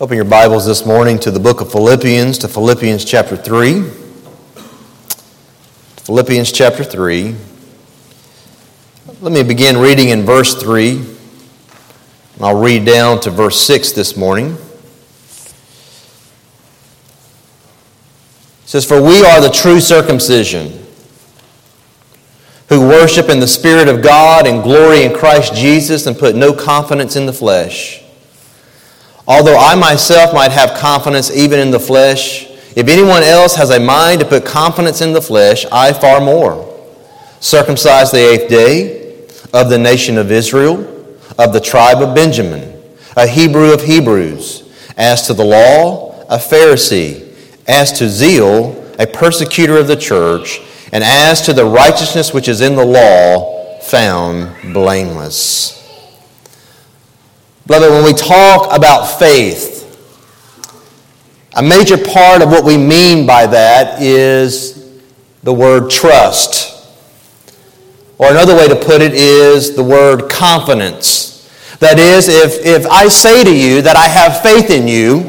Open your Bibles this morning to the book of Philippians, to Philippians chapter 3. Philippians chapter 3. Let me begin reading in verse 3. And I'll read down to verse 6 this morning. It says, For we are the true circumcision, who worship in the Spirit of God and glory in Christ Jesus and put no confidence in the flesh Although I myself might have confidence even in the flesh, if anyone else has a mind to put confidence in the flesh, I far more. Circumcised the eighth day, of the nation of Israel, of the tribe of Benjamin, a Hebrew of Hebrews, as to the law, a Pharisee, as to zeal, a persecutor of the church, and as to the righteousness which is in the law, found blameless. Beloved, when we talk about faith, a major part of what we mean by that is the word trust. Or another way to put it is the word confidence. That is, if, if I say to you that I have faith in you,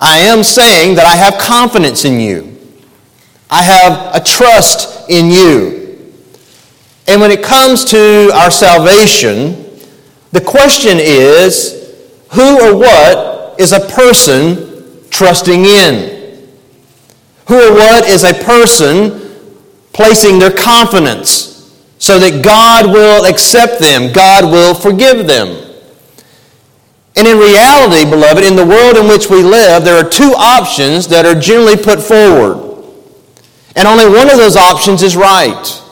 I am saying that I have confidence in you. I have a trust in you. And when it comes to our salvation, the question is who or what is a person trusting in? Who or what is a person placing their confidence so that God will accept them, God will forgive them? And in reality, beloved, in the world in which we live, there are two options that are generally put forward. And only one of those options is right.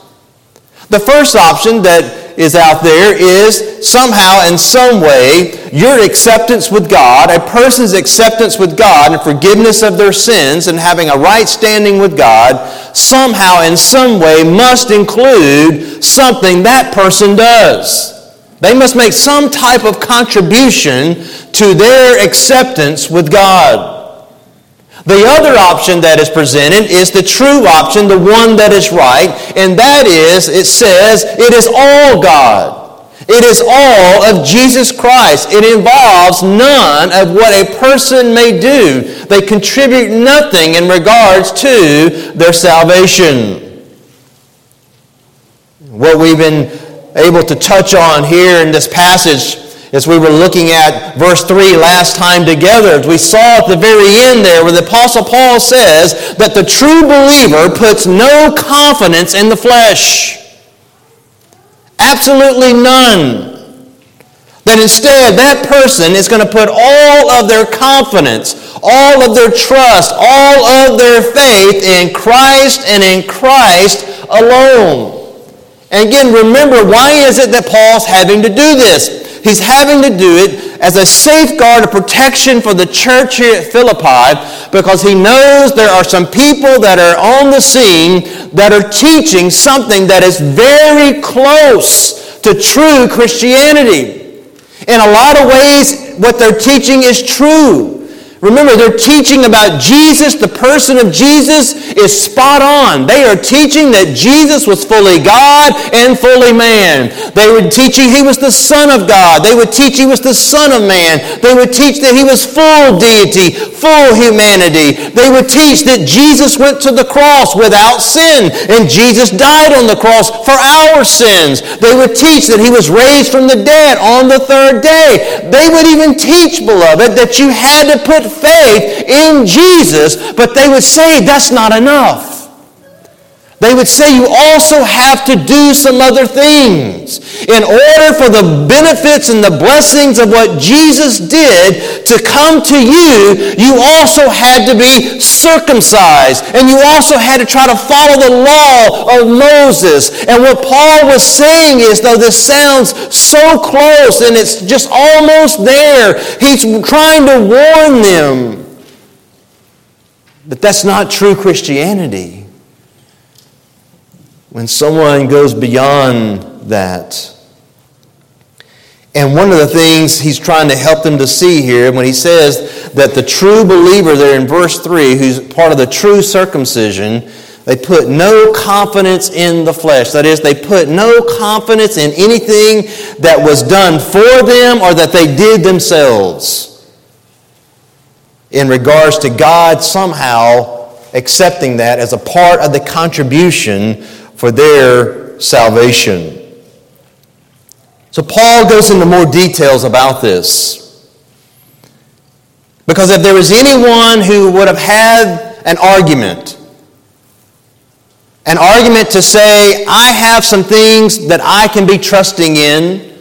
The first option that is out there is somehow, in some way, your acceptance with God, a person's acceptance with God and forgiveness of their sins and having a right standing with God, somehow, in some way, must include something that person does. They must make some type of contribution to their acceptance with God. The other option that is presented is the true option, the one that is right, and that is, it says, it is all God. It is all of Jesus Christ. It involves none of what a person may do. They contribute nothing in regards to their salvation. What we've been able to touch on here in this passage as we were looking at verse 3 last time together, we saw at the very end there where the Apostle Paul says that the true believer puts no confidence in the flesh. Absolutely none. That instead, that person is going to put all of their confidence, all of their trust, all of their faith in Christ and in Christ alone. And again, remember, why is it that Paul's having to do this? He's having to do it as a safeguard, a protection for the church here at Philippi because he knows there are some people that are on the scene that are teaching something that is very close to true Christianity. In a lot of ways, what they're teaching is true. Remember, they're teaching about Jesus. The person of Jesus is spot on. They are teaching that Jesus was fully God and fully man. They were teaching he was the Son of God. They would teach he was the Son of man. They would teach that he was full deity, full humanity. They would teach that Jesus went to the cross without sin and Jesus died on the cross for our sins. They would teach that he was raised from the dead on the third day. They would even teach, beloved, that you had to put faith in Jesus, but they would say that's not enough. They would say you also have to do some other things. In order for the benefits and the blessings of what Jesus did to come to you, you also had to be circumcised. And you also had to try to follow the law of Moses. And what Paul was saying is, though this sounds so close and it's just almost there, he's trying to warn them. But that's not true Christianity when someone goes beyond that. And one of the things he's trying to help them to see here, when he says that the true believer there in verse 3, who's part of the true circumcision, they put no confidence in the flesh. That is, they put no confidence in anything that was done for them or that they did themselves. in regards to God somehow accepting that as a part of the contribution for their salvation. So Paul goes into more details about this. Because if there was anyone who would have had an argument, an argument to say, I have some things that I can be trusting in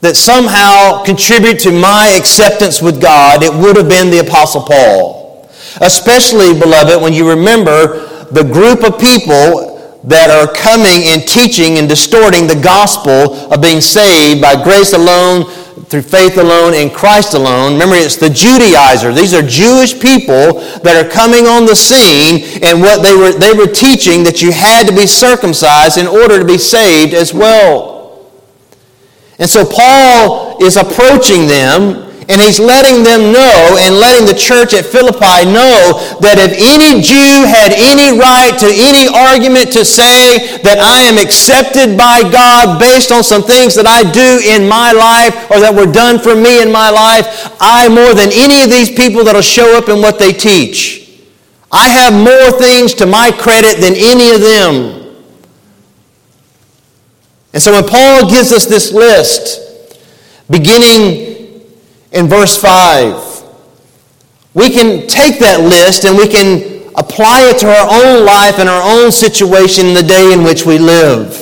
that somehow contribute to my acceptance with God, it would have been the Apostle Paul. Especially, beloved, when you remember the group of people that are coming and teaching and distorting the gospel of being saved by grace alone, through faith alone in Christ alone. Remember, it's the Judaizer. These are Jewish people that are coming on the scene, and what they were, they were teaching that you had to be circumcised in order to be saved as well. And so Paul is approaching them and he's letting them know and letting the church at Philippi know that if any Jew had any right to any argument to say that I am accepted by God based on some things that I do in my life or that were done for me in my life, I more than any of these people that'll show up in what they teach. I have more things to my credit than any of them. And so when Paul gives us this list, beginning in verse 5. We can take that list and we can apply it to our own life and our own situation in the day in which we live.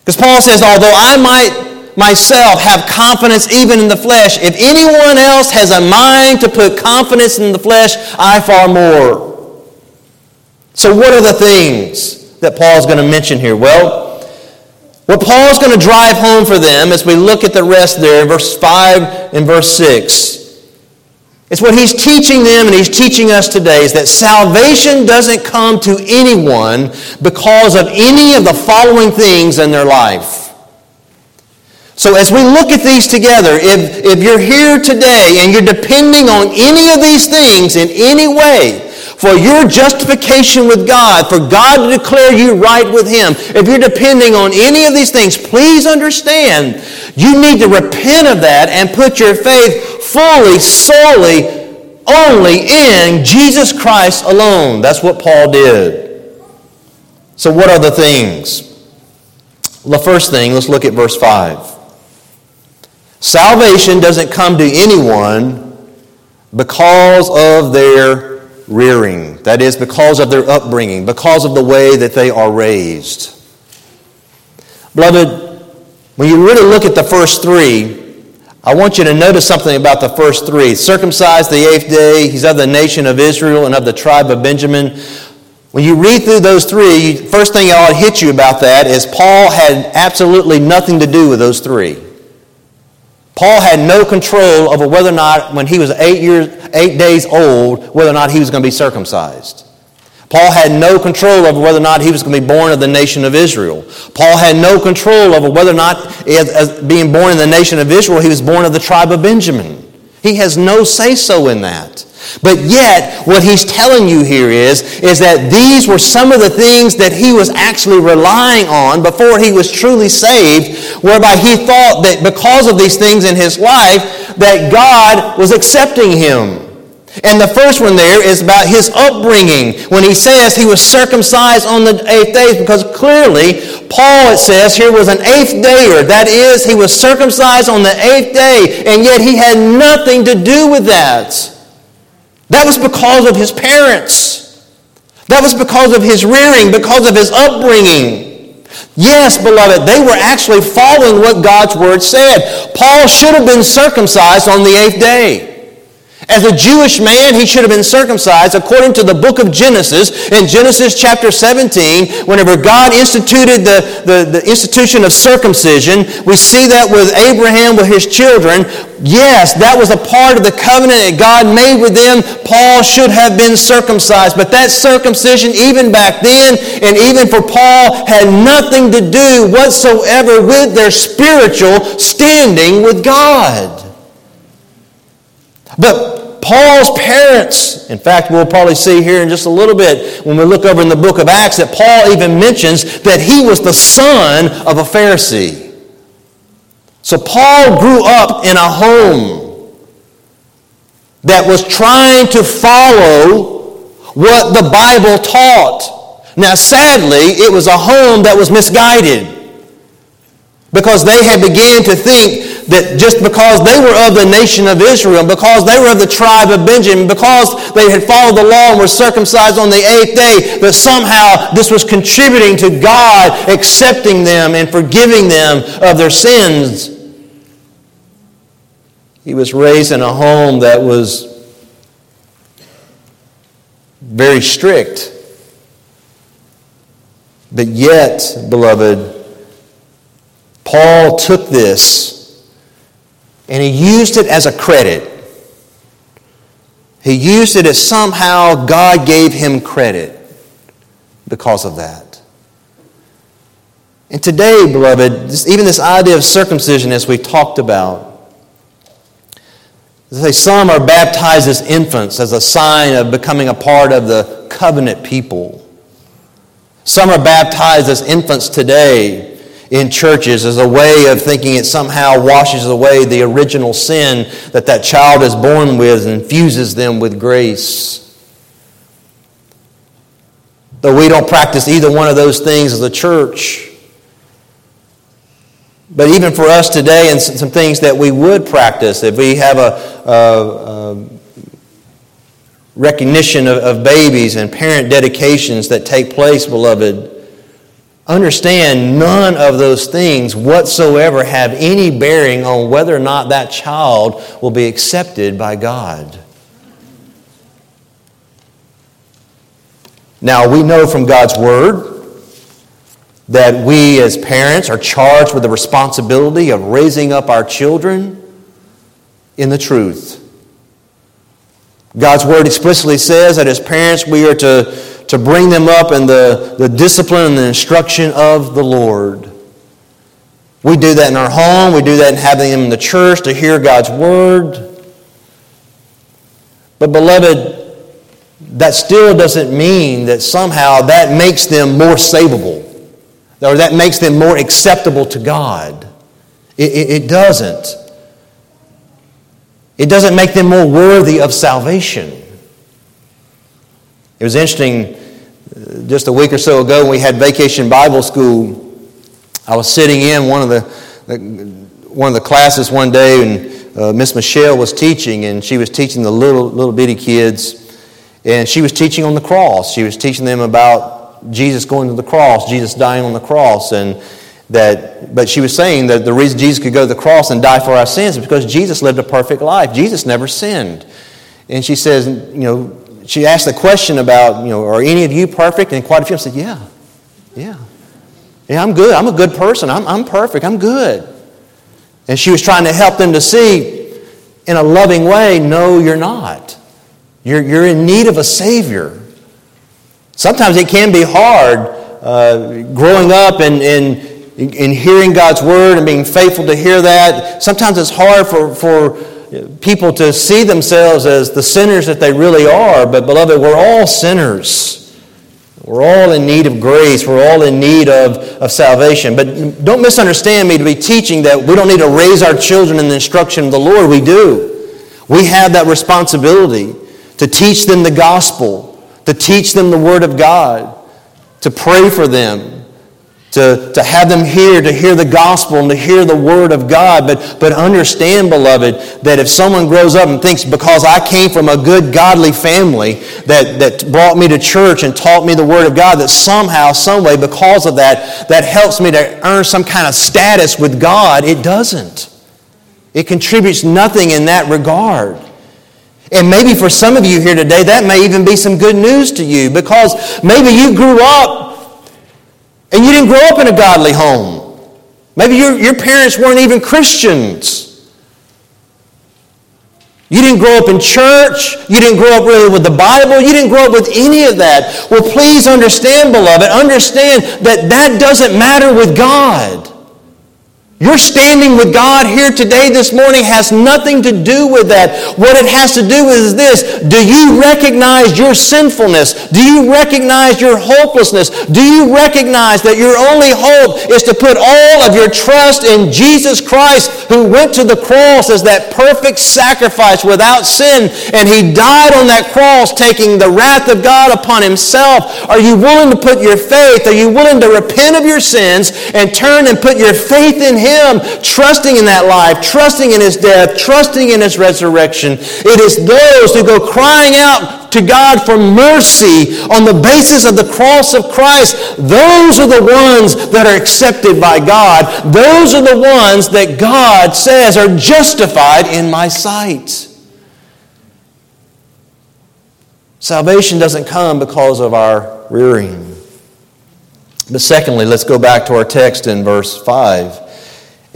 Because Paul says, although I might myself have confidence even in the flesh, if anyone else has a mind to put confidence in the flesh, I far more. So, what are the things that Paul's going to mention here? Well, what Paul's going to drive home for them as we look at the rest there in verse 5 and verse 6. It's what he's teaching them and he's teaching us today is that salvation doesn't come to anyone because of any of the following things in their life. So as we look at these together, if, if you're here today and you're depending on any of these things in any way, for your justification with God, for God to declare you right with Him. If you're depending on any of these things, please understand you need to repent of that and put your faith fully, solely, only in Jesus Christ alone. That's what Paul did. So, what are the things? The first thing, let's look at verse 5. Salvation doesn't come to anyone because of their rearing. That is, because of their upbringing, because of the way that they are raised. Beloved, when you really look at the first three, I want you to notice something about the first three. Circumcised the eighth day, he's of the nation of Israel and of the tribe of Benjamin. When you read through those three, first thing I'll hit you about that is Paul had absolutely nothing to do with those three. Paul had no control over whether or not, when he was eight, years, eight days old, whether or not he was going to be circumcised. Paul had no control over whether or not he was going to be born of the nation of Israel. Paul had no control over whether or not, as, as being born in the nation of Israel, he was born of the tribe of Benjamin. He has no say so in that. But yet, what he's telling you here is, is that these were some of the things that he was actually relying on before he was truly saved, whereby he thought that because of these things in his life, that God was accepting him. And the first one there is about his upbringing when he says he was circumcised on the eighth day, because clearly, Paul, it says here, was an eighth dayer. That is, he was circumcised on the eighth day, and yet he had nothing to do with that. That was because of his parents. That was because of his rearing, because of his upbringing. Yes, beloved, they were actually following what God's word said. Paul should have been circumcised on the eighth day. As a Jewish man, he should have been circumcised according to the book of Genesis. In Genesis chapter 17, whenever God instituted the, the, the, institution of circumcision, we see that with Abraham, with his children. Yes, that was a part of the covenant that God made with them. Paul should have been circumcised. But that circumcision, even back then, and even for Paul, had nothing to do whatsoever with their spiritual standing with God. But Paul's parents, in fact, we'll probably see here in just a little bit when we look over in the book of Acts that Paul even mentions that he was the son of a Pharisee. So Paul grew up in a home that was trying to follow what the Bible taught. Now, sadly, it was a home that was misguided because they had began to think that just because they were of the nation of Israel, because they were of the tribe of Benjamin, because they had followed the law and were circumcised on the eighth day, that somehow this was contributing to God accepting them and forgiving them of their sins. He was raised in a home that was very strict. But yet, beloved, Paul took this and he used it as a credit. He used it as somehow God gave him credit because of that. And today, beloved, even this idea of circumcision, as we talked about, say some are baptized as infants as a sign of becoming a part of the covenant people. Some are baptized as infants today in churches as a way of thinking it somehow washes away the original sin that that child is born with and infuses them with grace. Though we don't practice either one of those things as a church, but even for us today, and some things that we would practice, if we have a, a, a recognition of, of babies and parent dedications that take place, beloved, Understand none of those things whatsoever have any bearing on whether or not that child will be accepted by God. Now, we know from God's Word that we as parents are charged with the responsibility of raising up our children in the truth. God's Word explicitly says that as parents we are to to bring them up in the, the discipline and the instruction of the Lord. We do that in our home, we do that in having them in the church to hear God's word. But, beloved, that still doesn't mean that somehow that makes them more savable or that makes them more acceptable to God. It, it, it doesn't. It doesn't make them more worthy of salvation. It was interesting just a week or so ago when we had vacation Bible school. I was sitting in one of the, the one of the classes one day, and uh, Miss Michelle was teaching, and she was teaching the little little bitty kids, and she was teaching on the cross. She was teaching them about Jesus going to the cross, Jesus dying on the cross, and that. But she was saying that the reason Jesus could go to the cross and die for our sins is because Jesus lived a perfect life. Jesus never sinned, and she says, you know, she asked the question about, you know, are any of you perfect? And quite a few of them said, yeah, yeah. Yeah, I'm good. I'm a good person. I'm, I'm perfect. I'm good. And she was trying to help them to see in a loving way, no, you're not. You're, you're in need of a Savior. Sometimes it can be hard uh, growing up and, and, and hearing God's Word and being faithful to hear that. Sometimes it's hard for, for people to see themselves as the sinners that they really are. But, beloved, we're all sinners. We're all in need of grace. We're all in need of, of salvation. But don't misunderstand me to be teaching that we don't need to raise our children in the instruction of the Lord. We do. We have that responsibility to teach them the gospel, to teach them the Word of God, to pray for them, to, to have them here to hear the gospel and to hear the word of God. But, but understand, beloved, that if someone grows up and thinks because I came from a good, godly family that, that brought me to church and taught me the word of God, that somehow, some way, because of that, that helps me to earn some kind of status with God, it doesn't. It contributes nothing in that regard. And maybe for some of you here today, that may even be some good news to you because maybe you grew up and you didn't grow up in a godly home. Maybe your, your parents weren't even Christians. You didn't grow up in church. You didn't grow up really with the Bible. You didn't grow up with any of that. Well, please understand, beloved, understand that that doesn't matter with God. Your standing with God here today, this morning, has nothing to do with that. What it has to do with is this. Do you recognize your sinfulness? Do you recognize your hopelessness? Do you recognize that your only hope is to put all of your trust in Jesus Christ, who went to the cross as that perfect sacrifice without sin, and he died on that cross, taking the wrath of God upon himself? Are you willing to put your faith? Are you willing to repent of your sins and turn and put your faith in him? Him, trusting in that life, trusting in His death, trusting in His resurrection. It is those who go crying out to God for mercy on the basis of the cross of Christ. Those are the ones that are accepted by God. Those are the ones that God says are justified in my sight. Salvation doesn't come because of our rearing. But secondly, let's go back to our text in verse 5.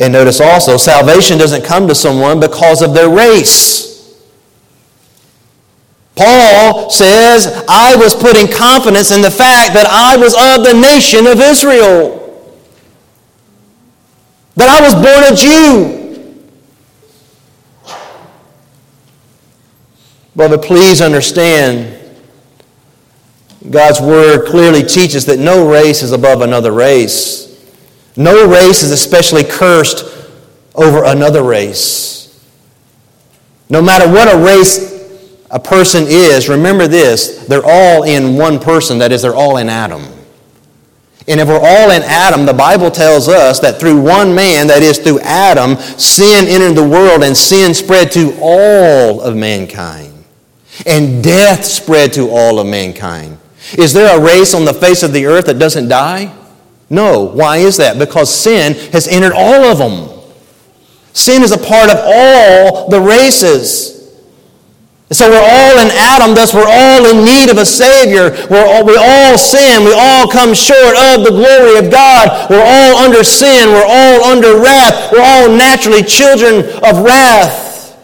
And notice also, salvation doesn't come to someone because of their race. Paul says, I was putting confidence in the fact that I was of the nation of Israel, that I was born a Jew. Brother, please understand God's Word clearly teaches that no race is above another race. No race is especially cursed over another race. No matter what a race a person is, remember this they're all in one person, that is, they're all in Adam. And if we're all in Adam, the Bible tells us that through one man, that is, through Adam, sin entered the world and sin spread to all of mankind. And death spread to all of mankind. Is there a race on the face of the earth that doesn't die? No. Why is that? Because sin has entered all of them. Sin is a part of all the races. So we're all in Adam, thus we're all in need of a Savior. We're all, we all sin. We all come short of the glory of God. We're all under sin. We're all under wrath. We're all naturally children of wrath.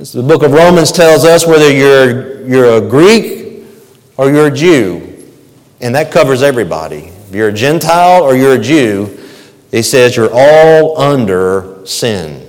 As the book of Romans tells us, whether you're, you're a Greek or you're a Jew, and that covers everybody. If you're a Gentile or you're a Jew, he says you're all under sin.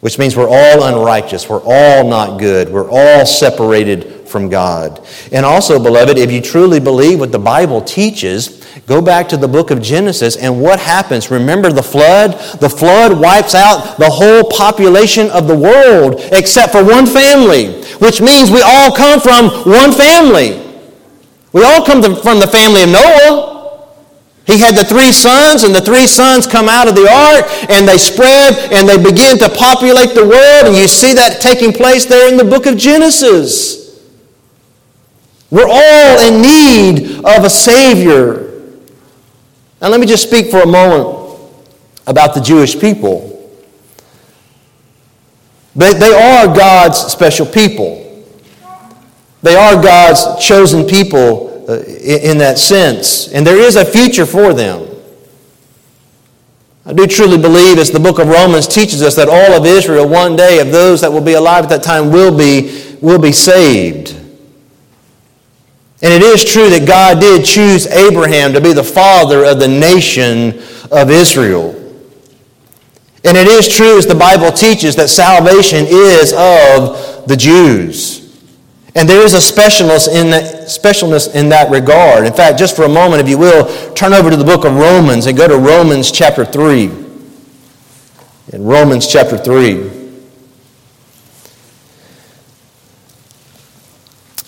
Which means we're all unrighteous. We're all not good. We're all separated from God. And also, beloved, if you truly believe what the Bible teaches, go back to the book of Genesis and what happens? Remember the flood? The flood wipes out the whole population of the world except for one family, which means we all come from one family. We all come from the family of Noah. He had the three sons, and the three sons come out of the ark, and they spread, and they begin to populate the world, and you see that taking place there in the book of Genesis. We're all in need of a Savior. Now, let me just speak for a moment about the Jewish people. They, they are God's special people. They are God's chosen people uh, in that sense, and there is a future for them. I do truly believe, as the book of Romans teaches us, that all of Israel, one day, of those that will be alive at that time, will be, will be saved. And it is true that God did choose Abraham to be the father of the nation of Israel. And it is true, as the Bible teaches, that salvation is of the Jews. And there is a specialness in that, specialness in that regard. In fact, just for a moment, if you will, turn over to the book of Romans and go to Romans chapter 3. In Romans chapter 3.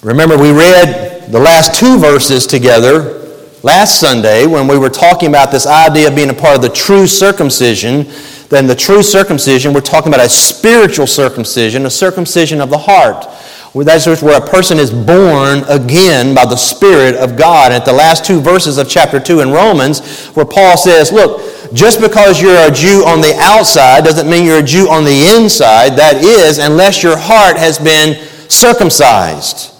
Remember, we read the last two verses together last Sunday when we were talking about this idea of being a part of the true circumcision. Then, the true circumcision, we're talking about a spiritual circumcision, a circumcision of the heart. That's where a person is born again by the Spirit of God. And at the last two verses of chapter 2 in Romans, where Paul says, Look, just because you're a Jew on the outside doesn't mean you're a Jew on the inside. That is, unless your heart has been circumcised.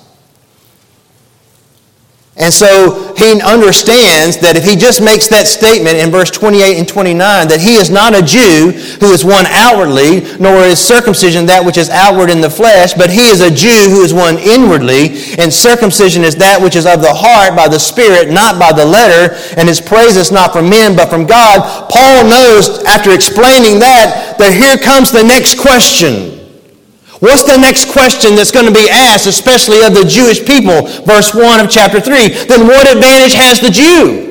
And so he understands that if he just makes that statement in verse 28 and 29 that he is not a Jew who is one outwardly, nor is circumcision that which is outward in the flesh, but he is a Jew who is one inwardly, and circumcision is that which is of the heart by the Spirit, not by the letter, and his praise is not from men but from God. Paul knows after explaining that that here comes the next question. What's the next question that's going to be asked, especially of the Jewish people? Verse 1 of chapter 3. Then what advantage has the Jew?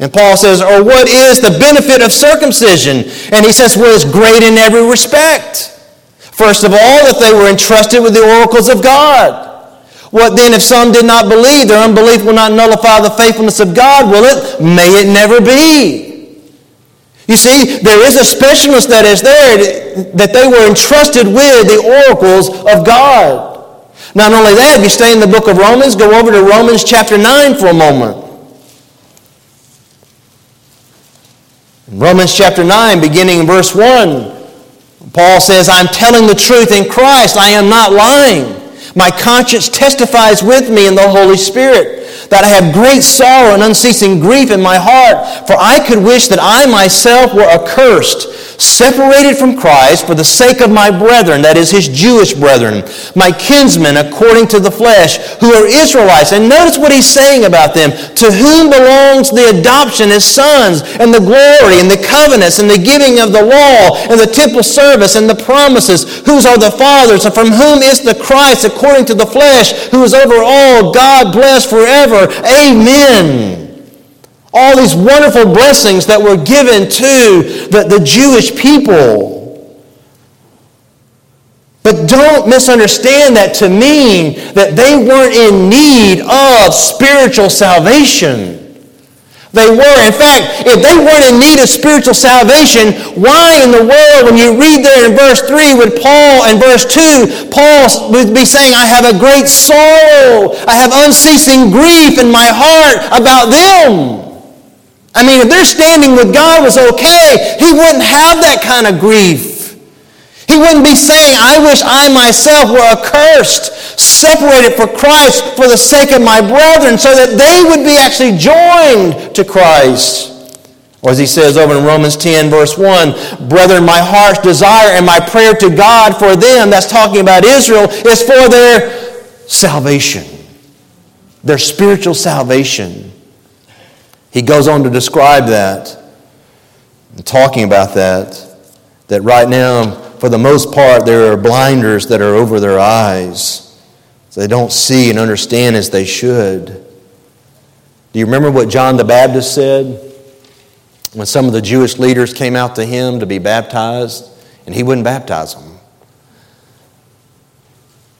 And Paul says, or what is the benefit of circumcision? And he says, well, it's great in every respect. First of all, that they were entrusted with the oracles of God. What then if some did not believe? Their unbelief will not nullify the faithfulness of God, will it? May it never be. You see, there is a specialness that is there that they were entrusted with the oracles of God. Not only that, if you stay in the book of Romans, go over to Romans chapter 9 for a moment. In Romans chapter 9, beginning in verse 1, Paul says, I'm telling the truth in Christ. I am not lying. My conscience testifies with me in the Holy Spirit that I have great sorrow and unceasing grief in my heart, for I could wish that I myself were accursed, separated from Christ for the sake of my brethren, that is, his Jewish brethren, my kinsmen according to the flesh, who are Israelites. And notice what he's saying about them. To whom belongs the adoption as sons, and the glory, and the covenants, and the giving of the law, and the temple service, and the promises, whose are the fathers, and from whom is the Christ according to the flesh, who is over all, God forever forever. Amen. All these wonderful blessings that were given to the, the Jewish people. But don't misunderstand that to mean that they weren't in need of spiritual salvation. They were. In fact, if they weren't in need of spiritual salvation, why in the world, when you read there in verse 3 would Paul, and verse 2, Paul would be saying, I have a great sorrow. I have unceasing grief in my heart about them. I mean, if their standing with God was okay, he wouldn't have that kind of grief. He wouldn't be saying, I wish I myself were accursed, separated for Christ for the sake of my brethren, so that they would be actually joined to Christ. Or as he says over in Romans 10, verse 1, Brethren, my heart's desire and my prayer to God for them, that's talking about Israel, is for their salvation, their spiritual salvation. He goes on to describe that, talking about that, that right now, for the most part, there are blinders that are over their eyes. So they don't see and understand as they should. Do you remember what John the Baptist said when some of the Jewish leaders came out to him to be baptized and he wouldn't baptize them?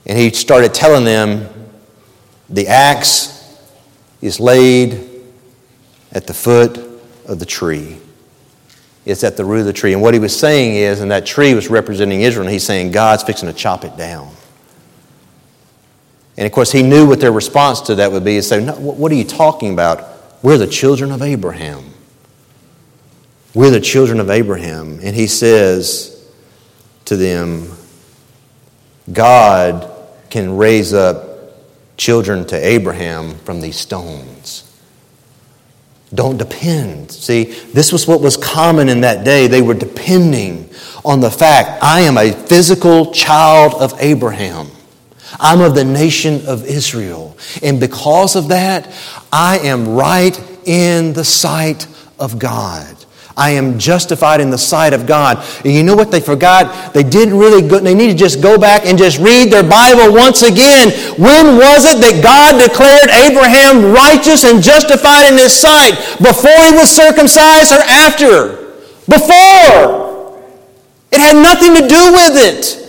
And he started telling them the axe is laid at the foot of the tree. It's at the root of the tree. And what he was saying is, and that tree was representing Israel, and he's saying, God's fixing to chop it down. And of course, he knew what their response to that would be. He'd say, no, What are you talking about? We're the children of Abraham. We're the children of Abraham. And he says to them, God can raise up children to Abraham from these stones. Don't depend. See, this was what was common in that day. They were depending on the fact I am a physical child of Abraham. I'm of the nation of Israel. And because of that, I am right in the sight of God. I am justified in the sight of God. And you know what they forgot? They didn't really go, they need to just go back and just read their Bible once again. When was it that God declared Abraham righteous and justified in his sight? Before he was circumcised or after? Before. It had nothing to do with it.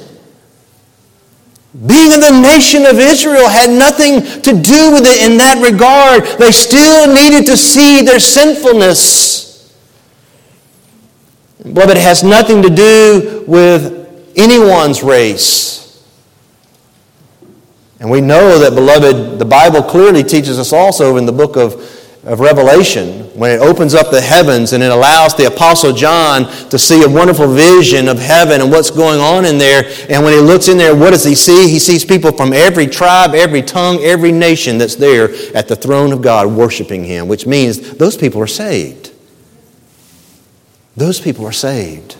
Being in the nation of Israel had nothing to do with it in that regard. They still needed to see their sinfulness. Beloved, it has nothing to do with anyone's race. And we know that, beloved, the Bible clearly teaches us also in the book of of Revelation, when it opens up the heavens and it allows the Apostle John to see a wonderful vision of heaven and what's going on in there. And when he looks in there, what does he see? He sees people from every tribe, every tongue, every nation that's there at the throne of God worshiping him, which means those people are saved. Those people are saved.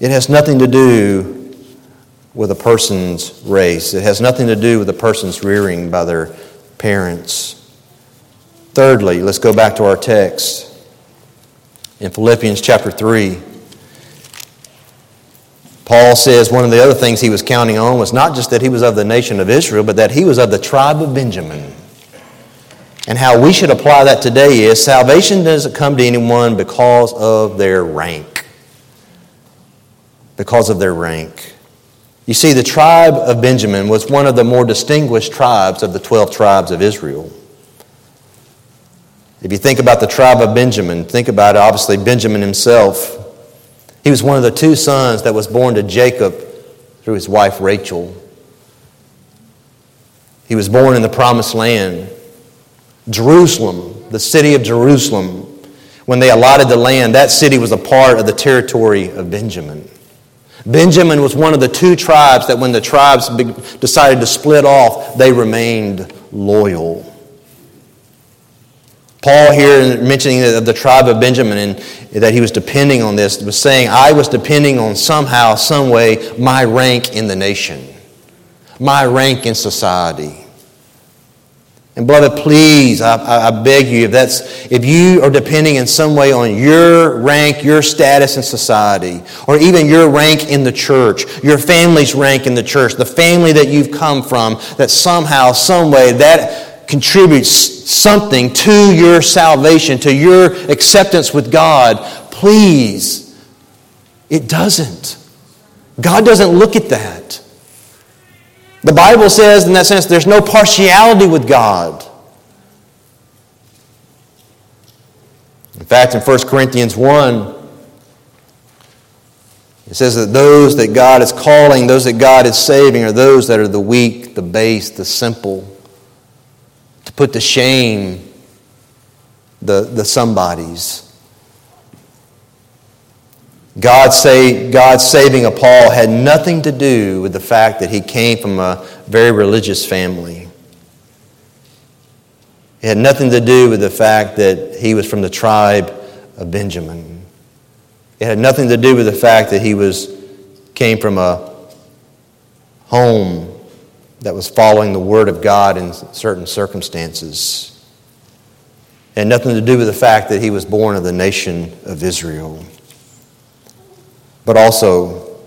It has nothing to do with a person's race. It has nothing to do with a person's rearing by their parents. Thirdly, let's go back to our text in Philippians chapter 3. Paul says one of the other things he was counting on was not just that he was of the nation of Israel, but that he was of the tribe of Benjamin. And how we should apply that today is salvation doesn't come to anyone because of their rank. Because of their rank. You see, the tribe of Benjamin was one of the more distinguished tribes of the 12 tribes of Israel. If you think about the tribe of Benjamin, think about it, obviously Benjamin himself. He was one of the two sons that was born to Jacob through his wife Rachel. He was born in the promised land. Jerusalem, the city of Jerusalem, when they allotted the land, that city was a part of the territory of Benjamin. Benjamin was one of the two tribes that when the tribes decided to split off, they remained loyal. Paul here mentioning the, tribe of Benjamin and that he was depending on this was saying, I was depending on somehow, some way, my rank in the nation, my rank in society. And brother, please, I, I, beg you, if that's if you are depending in some way on your rank, your status in society, or even your rank in the church, your family's rank in the church, the family that you've come from, that somehow, some way, that contributes something to your salvation, to your acceptance with God, please, it doesn't. God doesn't look at that. The Bible says, in that sense, there's no partiality with God. In fact, in 1 Corinthians 1, it says that those that God is calling, those that God is saving, are those that are the weak, the base, the simple, to put to shame the, the somebodies. God say, God's saving of Paul had nothing to do with the fact that he came from a very religious family. It had nothing to do with the fact that he was from the tribe of Benjamin. It had nothing to do with the fact that he was, came from a home that was following the Word of God in certain circumstances. It had nothing to do with the fact that he was born of the nation of Israel. But also,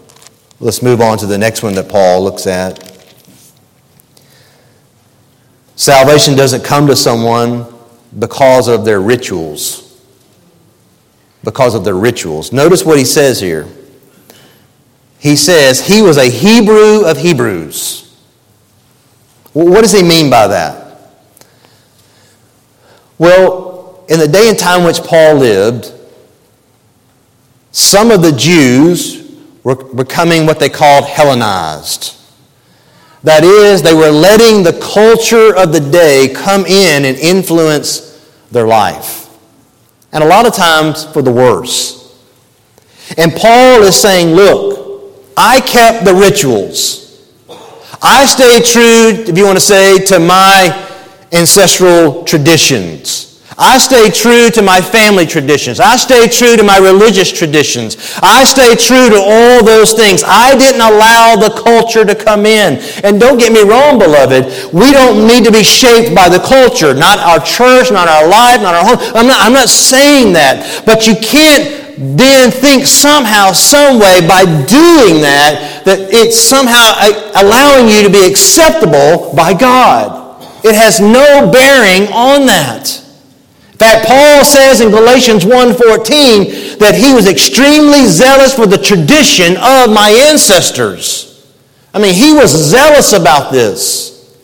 let's move on to the next one that Paul looks at. Salvation doesn't come to someone because of their rituals. Because of their rituals. Notice what he says here. He says he was a Hebrew of Hebrews. what does he mean by that? Well, in the day and time which Paul lived, some of the Jews were becoming what they called Hellenized. That is, they were letting the culture of the day come in and influence their life. And a lot of times for the worse. And Paul is saying, look, I kept the rituals. I stayed true, if you want to say, to my ancestral traditions. I stay true to my family traditions. I stay true to my religious traditions. I stay true to all those things. I didn't allow the culture to come in. And don't get me wrong, beloved, we don't need to be shaped by the culture. Not our church, not our life, not our home. I'm not, I'm not saying that. But you can't then think somehow, some way, by doing that, that it's somehow uh, allowing you to be acceptable by God. It has no bearing on that fact, Paul says in Galatians 1.14 that he was extremely zealous for the tradition of my ancestors. I mean, he was zealous about this.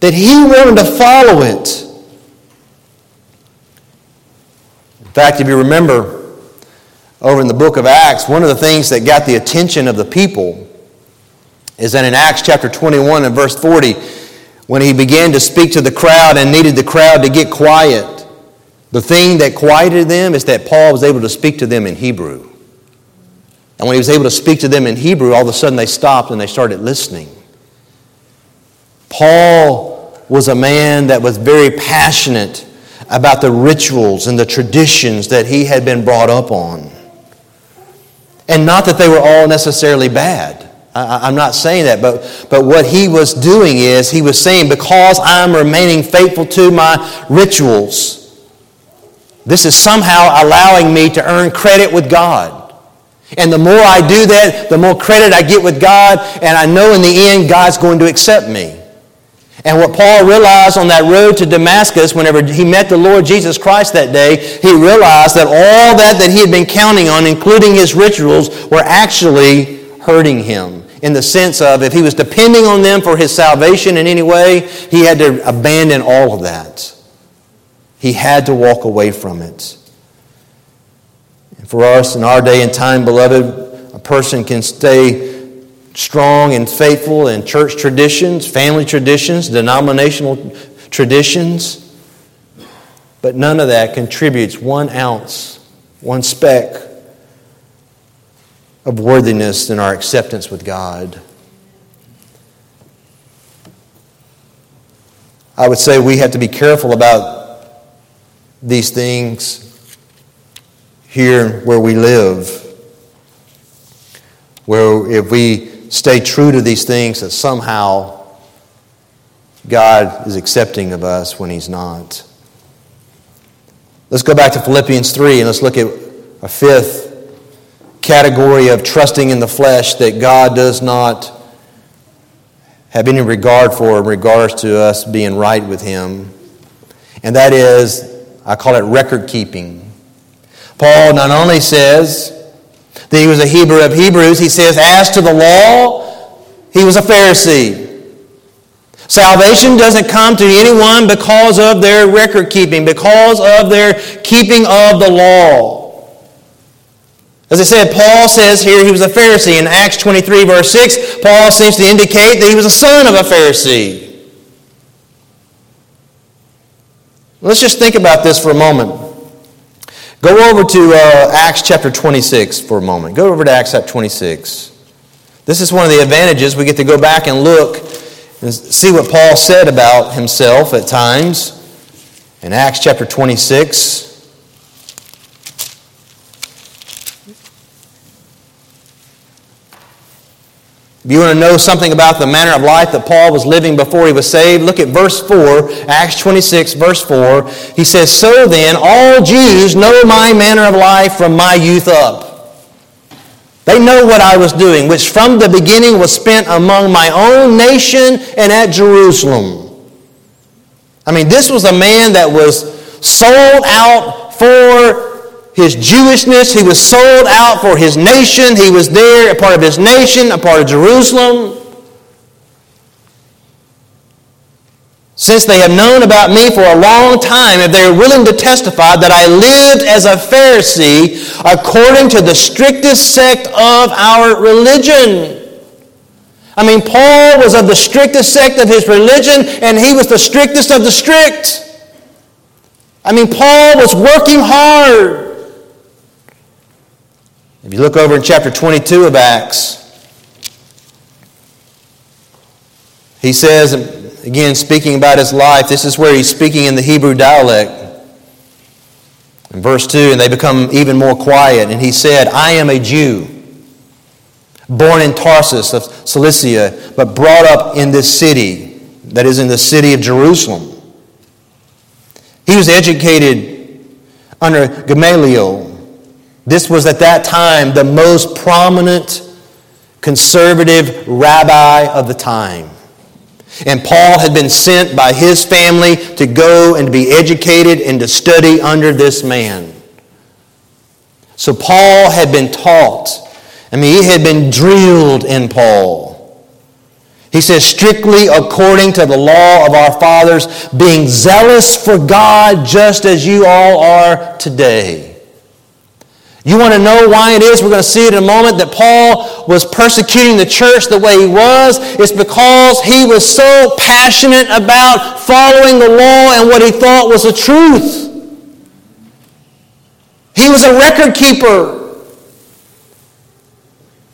That he wanted to follow it. In fact, if you remember over in the book of Acts, one of the things that got the attention of the people is that in Acts chapter 21 and verse 40, when he began to speak to the crowd and needed the crowd to get quiet, the thing that quieted them is that Paul was able to speak to them in Hebrew. And when he was able to speak to them in Hebrew, all of a sudden they stopped and they started listening. Paul was a man that was very passionate about the rituals and the traditions that he had been brought up on. And not that they were all necessarily bad. I, am not saying that, but, but what he was doing is he was saying, because I'm remaining faithful to my rituals, this is somehow allowing me to earn credit with God. And the more I do that, the more credit I get with God, and I know in the end God's going to accept me. And what Paul realized on that road to Damascus, whenever he met the Lord Jesus Christ that day, he realized that all that that he had been counting on, including his rituals, were actually hurting him. In the sense of if he was depending on them for his salvation in any way, he had to abandon all of that. He had to walk away from it. And for us in our day and time, beloved, a person can stay strong and faithful in church traditions, family traditions, denominational traditions, but none of that contributes one ounce, one speck of worthiness in our acceptance with God. I would say we have to be careful about these things here where we live. Where if we stay true to these things that somehow God is accepting of us when He's not. Let's go back to Philippians 3 and let's look at a fifth category of trusting in the flesh that God does not have any regard for in regards to us being right with Him. And that is, I call it record keeping. Paul not only says, that he was a Hebrew of Hebrews. He says, as to the law, he was a Pharisee. Salvation doesn't come to anyone because of their record keeping, because of their keeping of the law. As I said, Paul says here he was a Pharisee. In Acts 23, verse 6, Paul seems to indicate that he was a son of a Pharisee. Let's just think about this for a moment. Go over to uh, Acts chapter 26 for a moment. Go over to Acts chapter 26. This is one of the advantages. We get to go back and look and see what Paul said about himself at times. In Acts chapter 26, If you want to know something about the manner of life that Paul was living before he was saved, look at verse 4, Acts 26, verse 4. He says, So then, all Jews know my manner of life from my youth up. They know what I was doing, which from the beginning was spent among my own nation and at Jerusalem. I mean, this was a man that was sold out for his Jewishness. He was sold out for his nation. He was there, a part of his nation, a part of Jerusalem. Since they have known about me for a long time, if they are willing to testify that I lived as a Pharisee according to the strictest sect of our religion. I mean, Paul was of the strictest sect of his religion, and he was the strictest of the strict. I mean, Paul was working hard. If you look over in chapter 22 of Acts, he says, again, speaking about his life, this is where he's speaking in the Hebrew dialect. In verse 2, and they become even more quiet, and he said, I am a Jew, born in Tarsus of Cilicia, but brought up in this city, that is, in the city of Jerusalem. He was educated under Gamaliel, this was at that time the most prominent conservative rabbi of the time. And Paul had been sent by his family to go and be educated and to study under this man. So Paul had been taught. I mean, he had been drilled in Paul. He says, strictly according to the law of our fathers, being zealous for God just as you all are today. You want to know why it is? We're going to see it in a moment that Paul was persecuting the church the way he was. It's because he was so passionate about following the law and what he thought was the truth. He was a record keeper.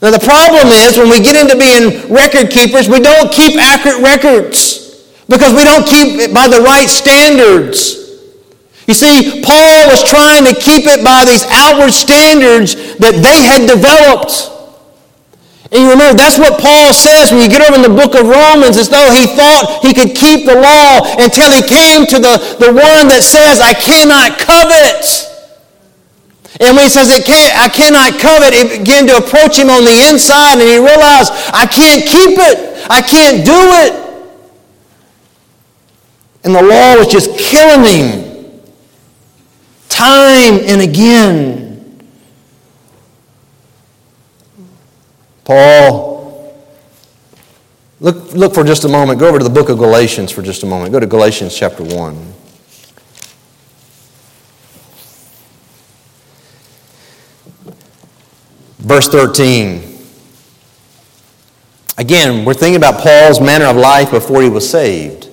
Now, the problem is when we get into being record keepers, we don't keep accurate records because we don't keep it by the right standards. You see, Paul was trying to keep it by these outward standards that they had developed. And you remember, that's what Paul says when you get over in the book of Romans, as though he thought he could keep the law until he came to the, the one that says, I cannot covet. And when he says, it can't, I cannot covet, it began to approach him on the inside, and he realized, I can't keep it. I can't do it. And the law was just killing him time and again. Paul, look, look for just a moment. Go over to the book of Galatians for just a moment. Go to Galatians chapter 1. Verse 13. Again, we're thinking about Paul's manner of life before he was saved.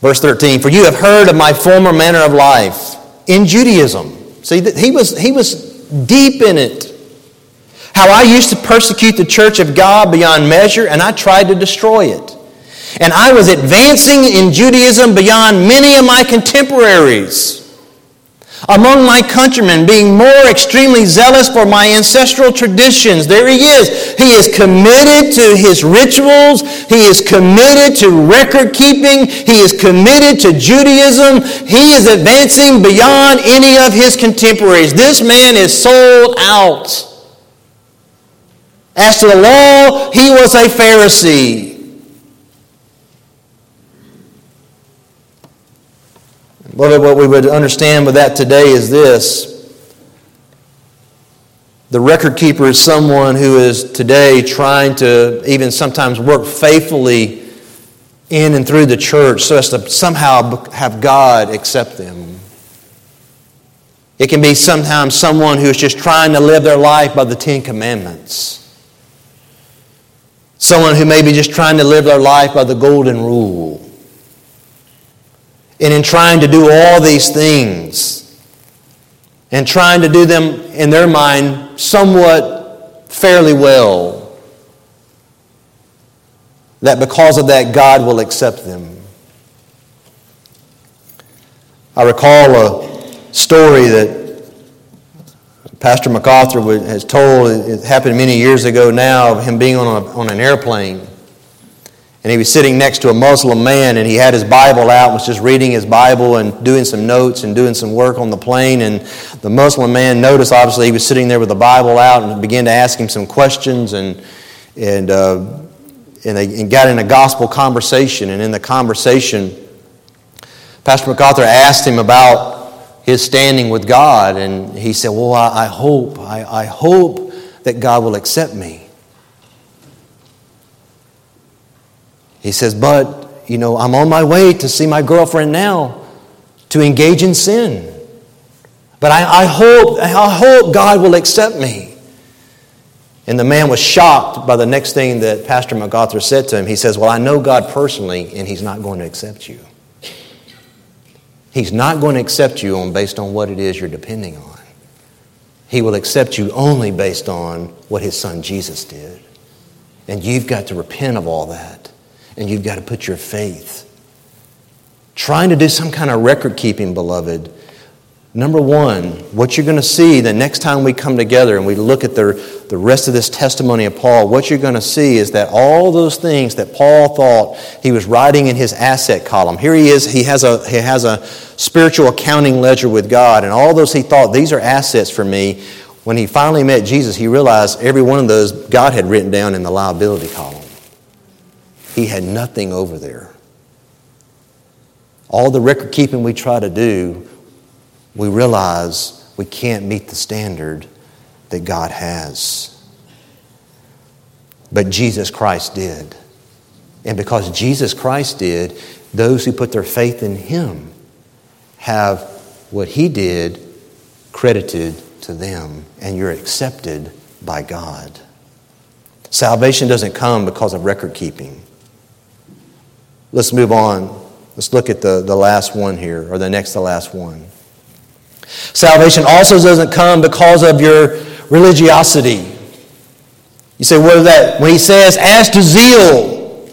Verse 13, For you have heard of my former manner of life in Judaism. See, he was, he was deep in it. How I used to persecute the church of God beyond measure, and I tried to destroy it. And I was advancing in Judaism beyond many of my contemporaries among my countrymen, being more extremely zealous for my ancestral traditions. There he is. He is committed to his rituals. He is committed to record keeping. He is committed to Judaism. He is advancing beyond any of his contemporaries. This man is sold out. As to the law, he was a Pharisee. Beloved, what we would understand with that today is this. The record keeper is someone who is today trying to even sometimes work faithfully in and through the church so as to somehow have God accept them. It can be sometimes someone who is just trying to live their life by the Ten Commandments. Someone who may be just trying to live their life by the Golden Rule. And in trying to do all these things, and trying to do them in their mind somewhat fairly well, that because of that, God will accept them. I recall a story that Pastor MacArthur has told. It happened many years ago now of him being on, a, on an airplane and he was sitting next to a Muslim man, and he had his Bible out, and was just reading his Bible and doing some notes and doing some work on the plane. And the Muslim man noticed, obviously, he was sitting there with the Bible out and began to ask him some questions and, and, uh, and they and got in a gospel conversation. And in the conversation, Pastor MacArthur asked him about his standing with God, and he said, Well, I, I hope, I, I hope that God will accept me. He says, But, you know, I'm on my way to see my girlfriend now to engage in sin. But I, I, hope, I hope God will accept me. And the man was shocked by the next thing that Pastor MacArthur said to him. He says, Well, I know God personally, and He's not going to accept you. He's not going to accept you on based on what it is you're depending on. He will accept you only based on what His Son Jesus did. And you've got to repent of all that and you've got to put your faith. Trying to do some kind of record keeping, beloved. Number one, what you're going to see the next time we come together and we look at the, the rest of this testimony of Paul, what you're going to see is that all those things that Paul thought he was writing in his asset column, here he is, he has a, he has a spiritual accounting ledger with God, and all those he thought, these are assets for me. When he finally met Jesus, he realized every one of those God had written down in the liability column. He had nothing over there. All the record keeping we try to do, we realize we can't meet the standard that God has. But Jesus Christ did. And because Jesus Christ did, those who put their faith in Him have what He did credited to them, and you're accepted by God. Salvation doesn't come because of record keeping. Let's move on. Let's look at the, the last one here, or the next to last one. Salvation also doesn't come because of your religiosity. You say, what is that? When he says, as to zeal,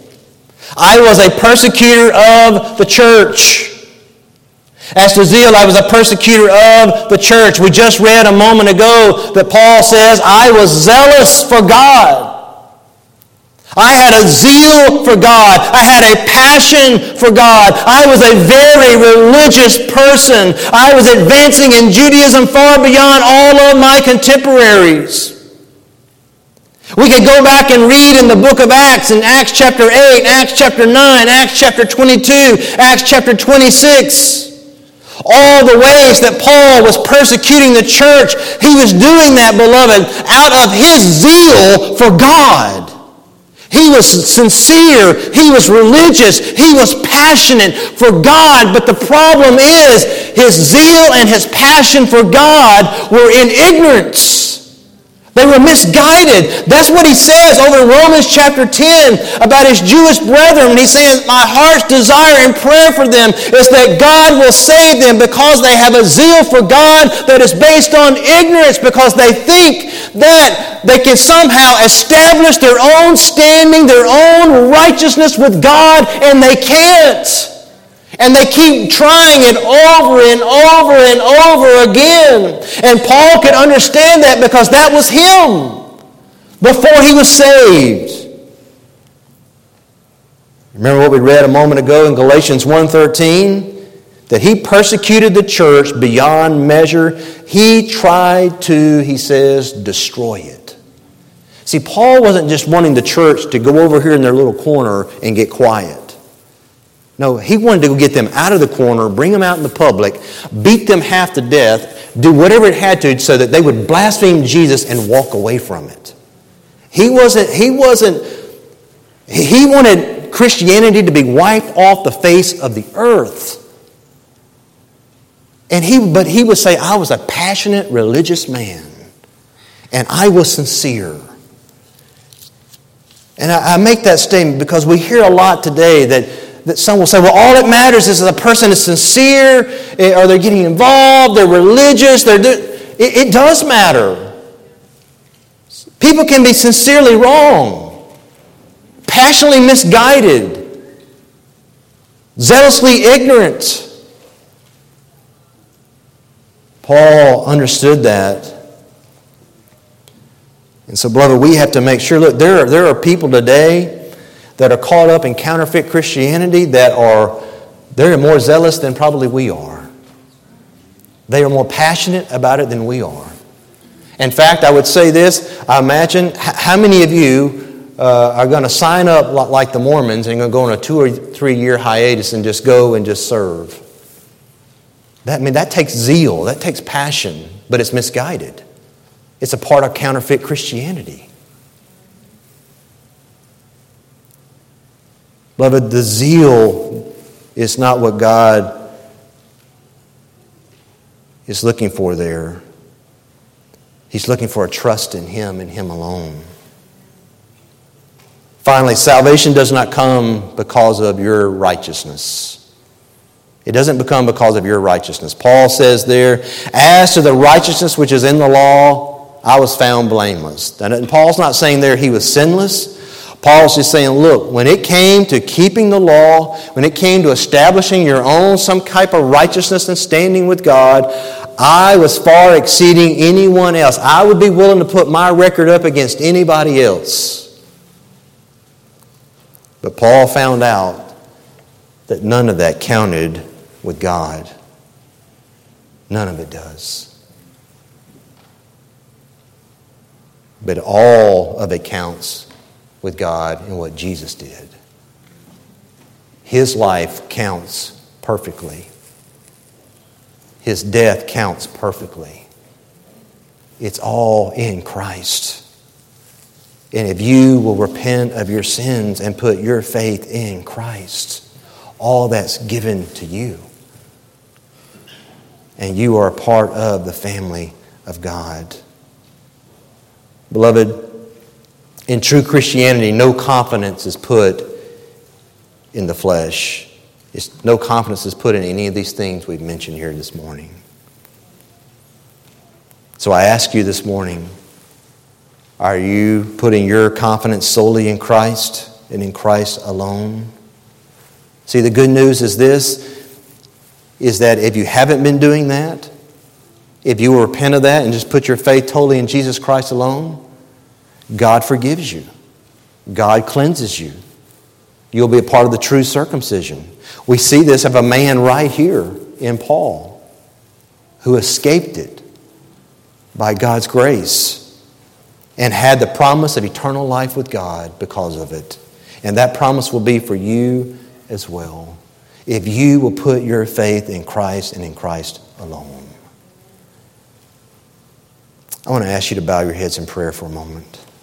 I was a persecutor of the church. As to zeal, I was a persecutor of the church. We just read a moment ago that Paul says, I was zealous for God. I had a zeal for God. I had a passion for God. I was a very religious person. I was advancing in Judaism far beyond all of my contemporaries. We could go back and read in the book of Acts, in Acts chapter 8, Acts chapter 9, Acts chapter 22, Acts chapter 26. All the ways that Paul was persecuting the church, he was doing that, beloved, out of his zeal for God. He was sincere. He was religious. He was passionate for God. But the problem is his zeal and his passion for God were in ignorance. They were misguided. That's what he says over in Romans chapter 10 about his Jewish brethren. He's saying, My heart's desire and prayer for them is that God will save them because they have a zeal for God that is based on ignorance, because they think that they can somehow establish their own standing, their own righteousness with God, and they can't. And they keep trying it over and over and over again. And Paul could understand that because that was him before he was saved. Remember what we read a moment ago in Galatians 1:13 that he persecuted the church beyond measure. He tried to, he says, destroy it. See, Paul wasn't just wanting the church to go over here in their little corner and get quiet. No, he wanted to get them out of the corner, bring them out in the public, beat them half to death, do whatever it had to so that they would blaspheme Jesus and walk away from it. He wasn't, he wasn't, he wanted Christianity to be wiped off the face of the earth. And he, but he would say, I was a passionate religious man, and I was sincere. And I, I make that statement because we hear a lot today that that some will say, well, all that matters is that the person is sincere, eh, or they're getting involved, they're religious, they're it, it does matter. People can be sincerely wrong, passionately misguided, zealously ignorant. Paul understood that. And so, brother, we have to make sure look, there are, there are people today that are caught up in counterfeit Christianity that are they're more zealous than probably we are. They are more passionate about it than we are. In fact, I would say this I imagine how many of you uh, are going to sign up like the Mormons and going to go on a two or three year hiatus and just go and just serve? That, I mean, that takes zeal, that takes passion, but it's misguided. It's a part of counterfeit Christianity. Beloved, the zeal is not what God is looking for there. He's looking for a trust in Him and Him alone. Finally, salvation does not come because of your righteousness. It doesn't become because of your righteousness. Paul says there, as to the righteousness which is in the law, I was found blameless. And Paul's not saying there he was sinless. Paul's just saying, look, when it came to keeping the law, when it came to establishing your own some type of righteousness and standing with God, I was far exceeding anyone else. I would be willing to put my record up against anybody else. But Paul found out that none of that counted with God. None of it does. But all of it counts with God and what Jesus did. His life counts perfectly. His death counts perfectly. It's all in Christ. And if you will repent of your sins and put your faith in Christ, all that's given to you. And you are a part of the family of God. Beloved, in true Christianity, no confidence is put in the flesh. It's, no confidence is put in any of these things we've mentioned here this morning. So I ask you this morning are you putting your confidence solely in Christ and in Christ alone? See, the good news is this is that if you haven't been doing that, if you will repent of that and just put your faith totally in Jesus Christ alone, God forgives you. God cleanses you. You'll be a part of the true circumcision. We see this of a man right here in Paul who escaped it by God's grace and had the promise of eternal life with God because of it. And that promise will be for you as well if you will put your faith in Christ and in Christ alone. I want to ask you to bow your heads in prayer for a moment.